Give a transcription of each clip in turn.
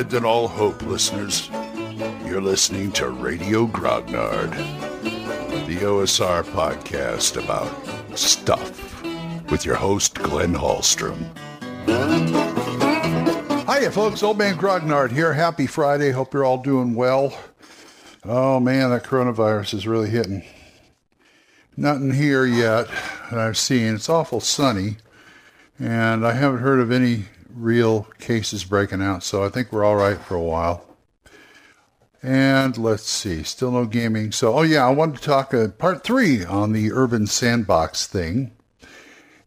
Abandon all hope, listeners. You're listening to Radio Grognard, the OSR podcast about stuff with your host, Glenn Hallstrom. Hiya, folks. Old Man Grognard here. Happy Friday. Hope you're all doing well. Oh, man, that coronavirus is really hitting. Nothing here yet that I've seen. It's awful sunny, and I haven't heard of any real cases breaking out, so I think we're all right for a while. And let's see, still no gaming. So, oh yeah, I wanted to talk uh, part three on the urban sandbox thing.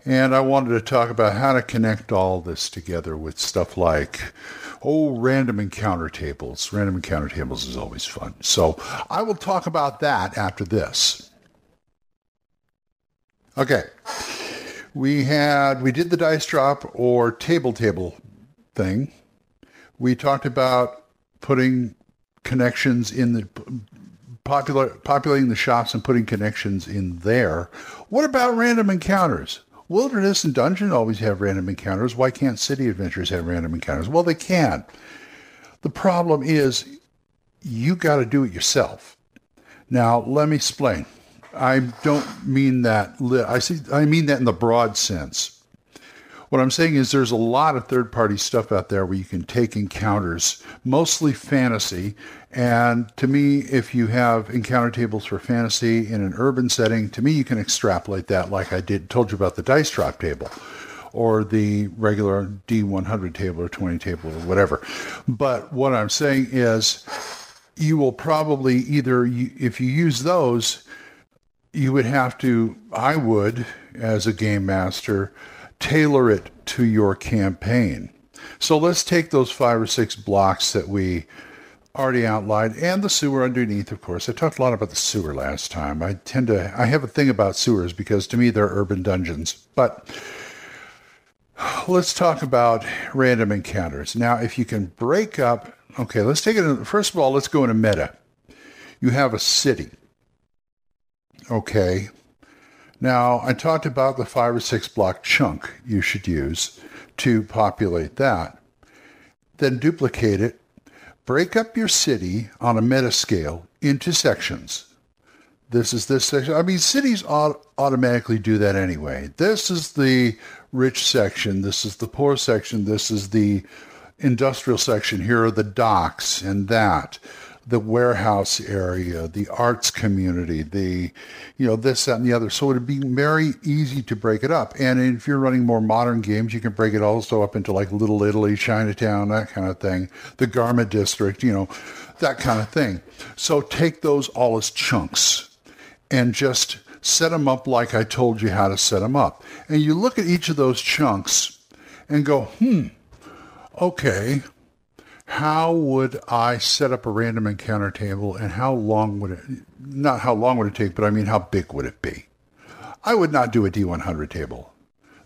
And I wanted to talk about how to connect all this together with stuff like, oh, random encounter tables. Random encounter tables is always fun. So I will talk about that after this. Okay. We had, we did the dice drop or table table thing. We talked about putting connections in the popular populating the shops and putting connections in there. What about random encounters? Wilderness and Dungeon always have random encounters. Why can't City Adventures have random encounters? Well, they can. The problem is you got to do it yourself. Now, let me explain. I don't mean that. I see. I mean that in the broad sense. What I'm saying is there's a lot of third party stuff out there where you can take encounters, mostly fantasy. And to me, if you have encounter tables for fantasy in an urban setting, to me, you can extrapolate that like I did, told you about the dice drop table or the regular D100 table or 20 table or whatever. But what I'm saying is you will probably either, if you use those, you would have to, I would, as a game master, tailor it to your campaign. So let's take those five or six blocks that we already outlined and the sewer underneath, of course. I talked a lot about the sewer last time. I tend to, I have a thing about sewers because to me they're urban dungeons. But let's talk about random encounters. Now, if you can break up, okay, let's take it, first of all, let's go into meta. You have a city. Okay, now, I talked about the five or six block chunk you should use to populate that. Then duplicate it. Break up your city on a metascale into sections. This is this section. I mean, cities automatically do that anyway. This is the rich section. This is the poor section. This is the industrial section. Here are the docks and that the warehouse area, the arts community, the, you know, this, that, and the other. So it'd be very easy to break it up. And if you're running more modern games, you can break it also up into like Little Italy, Chinatown, that kind of thing, the Garment District, you know, that kind of thing. So take those all as chunks and just set them up like I told you how to set them up. And you look at each of those chunks and go, hmm, okay, how would I set up a random encounter table and how long would it, not how long would it take, but I mean, how big would it be? I would not do a D100 table.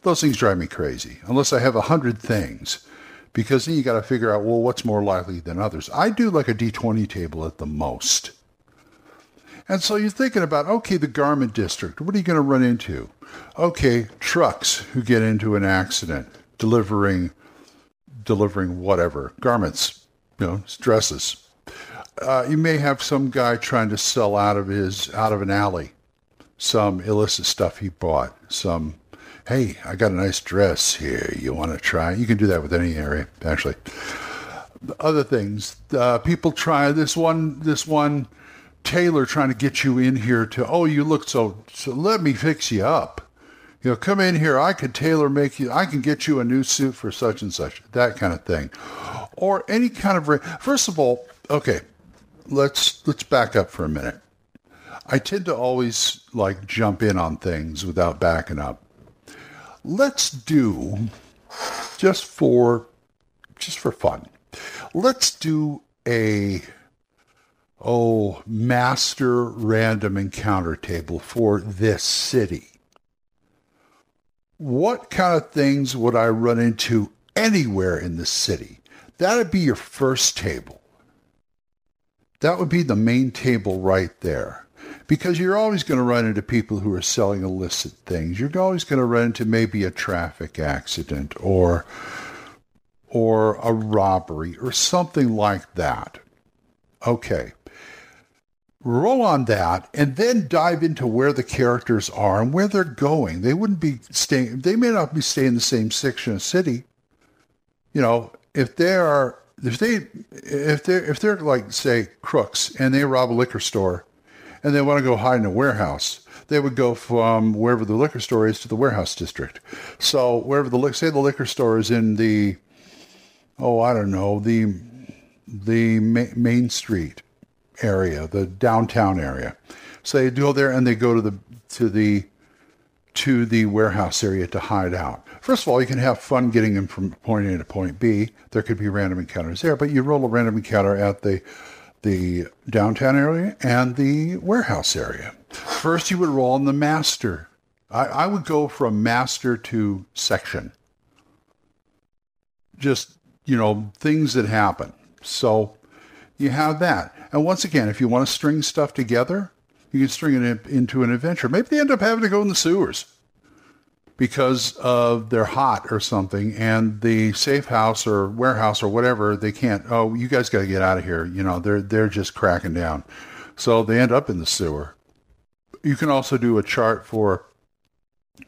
Those things drive me crazy unless I have a hundred things because then you got to figure out, well, what's more likely than others. I do like a D20 table at the most. And so you're thinking about, okay, the garment district, what are you going to run into? Okay, trucks who get into an accident delivering delivering whatever garments, you know, dresses. Uh, you may have some guy trying to sell out of his out of an alley some illicit stuff he bought. Some, hey, I got a nice dress here. You want to try? You can do that with any area, actually. Other things, uh, people try this one. This one tailor trying to get you in here to. Oh, you look so. So let me fix you up you know, come in here. I can tailor make you. I can get you a new suit for such and such. That kind of thing, or any kind of. First of all, okay, let's let's back up for a minute. I tend to always like jump in on things without backing up. Let's do just for just for fun. Let's do a oh master random encounter table for this city what kind of things would I run into anywhere in the city? That'd be your first table. That would be the main table right there. Because you're always going to run into people who are selling illicit things. You're always going to run into maybe a traffic accident or or a robbery or something like that. Okay. Roll on that and then dive into where the characters are and where they're going. They wouldn't be staying, they may not be staying in the same section of city. You know, if they are, if they, if they're, if they're like, say, crooks and they rob a liquor store and they want to go hide in a warehouse, they would go from wherever the liquor store is to the warehouse district. So wherever the say the liquor store is in the oh I don't know the the main street area, the downtown area. So they go there and they go to the to the to the warehouse area to hide out. First of all, you can have fun getting them from point A to point B. There could be random encounters there, but you roll a random encounter at the the downtown area and the warehouse area. First, you would roll on the master. I, I would go from master to section. Just, you know, things that happen. So you have that. And once again, if you want to string stuff together, you can string it into an adventure. Maybe they end up having to go in the sewers because of they're hot or something and the safe house or warehouse or whatever they can't oh you guys got to get out of here you know they're they're just cracking down so they end up in the sewer you can also do a chart for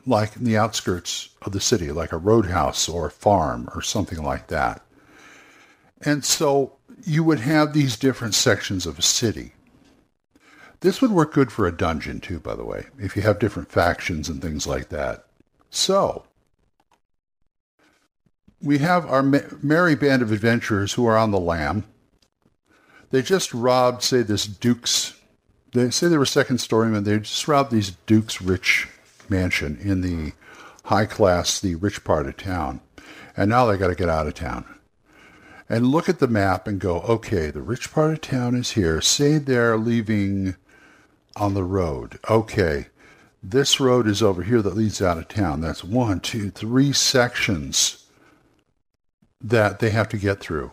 like in the outskirts of the city like a roadhouse or a farm or something like that and so you would have these different sections of a city this would work good for a dungeon too by the way if you have different factions and things like that so, we have our merry band of adventurers who are on the lam. They just robbed, say, this Duke's. They say they were second storymen. They just robbed these Duke's rich mansion in the high class, the rich part of town. And now they got to get out of town. And look at the map and go, okay, the rich part of town is here. Say they're leaving on the road. Okay, this road is over here that leads out of town. That's one, two, three sections that they have to get through.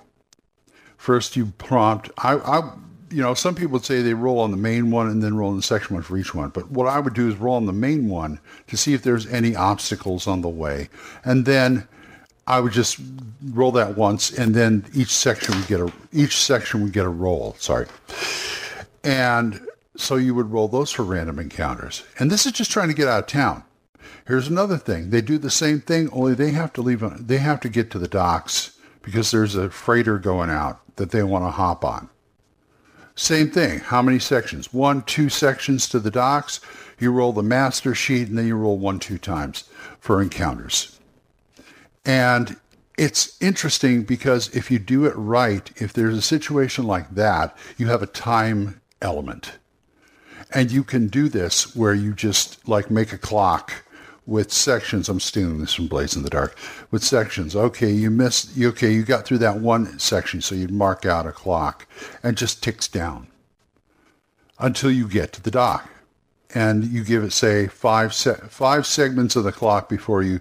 First, you prompt. I, I, you know, some people would say they roll on the main one and then roll on the section one for each one. But what I would do is roll on the main one to see if there's any obstacles on the way, and then I would just roll that once, and then each section would get a each section would get a roll. Sorry, and so you would roll those for random encounters. And this is just trying to get out of town. Here's another thing. They do the same thing, only they have to leave, they have to get to the docks because there's a freighter going out that they want to hop on. Same thing. How many sections? One, two sections to the docks. You roll the master sheet and then you roll one, two times for encounters. And it's interesting because if you do it right, if there's a situation like that, you have a time element and you can do this where you just like make a clock with sections. I'm stealing this from Blades in the Dark. With sections. Okay, you missed. Okay, you got through that one section, so you'd mark out a clock and just ticks down until you get to the dock, and you give it say five se- five segments of the clock before you.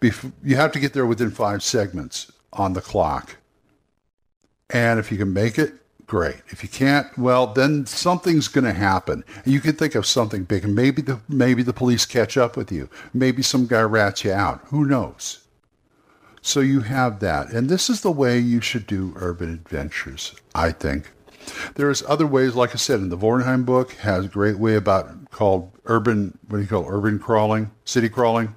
Bef- you have to get there within five segments on the clock, and if you can make it, great. If you can't, well, then something's going to happen. You can think of something big, and maybe the maybe the police catch up with you. Maybe some guy rats you out. Who knows? So you have that, and this is the way you should do urban adventures. I think. There's other ways, like I said, in the Vornheim book has a great way about called urban. What do you call urban crawling, city crawling,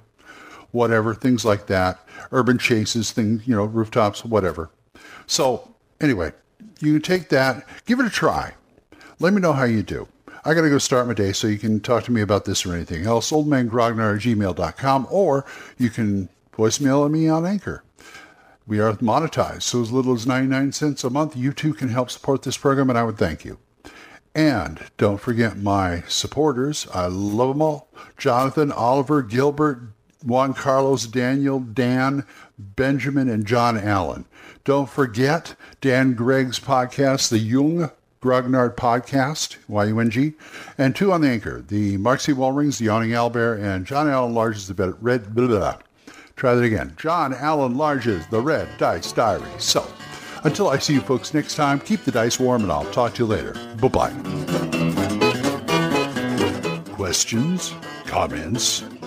whatever things like that. Urban chases, things you know, rooftops, whatever. So anyway, you can take that, give it a try. Let me know how you do. I got to go start my day, so you can talk to me about this or anything else. Oldmangrognard at gmail.com, or you can voicemail me on Anchor. We are monetized, so as little as 99 cents a month, you too can help support this program, and I would thank you. And don't forget my supporters. I love them all. Jonathan, Oliver, Gilbert, Juan Carlos, Daniel, Dan, Benjamin, and John Allen. Don't forget Dan Gregg's podcast, the Yung Grognard podcast, Y-U-N-G, and two on the anchor, the Mark C. Wallrings, the Yawning Owlbear, and John Allen Large's The Red, Red blah, blah. Try that again. John Allen Large's The Red Dice Diary. So, until I see you folks next time, keep the dice warm, and I'll talk to you later. Bye-bye. Questions? Comments?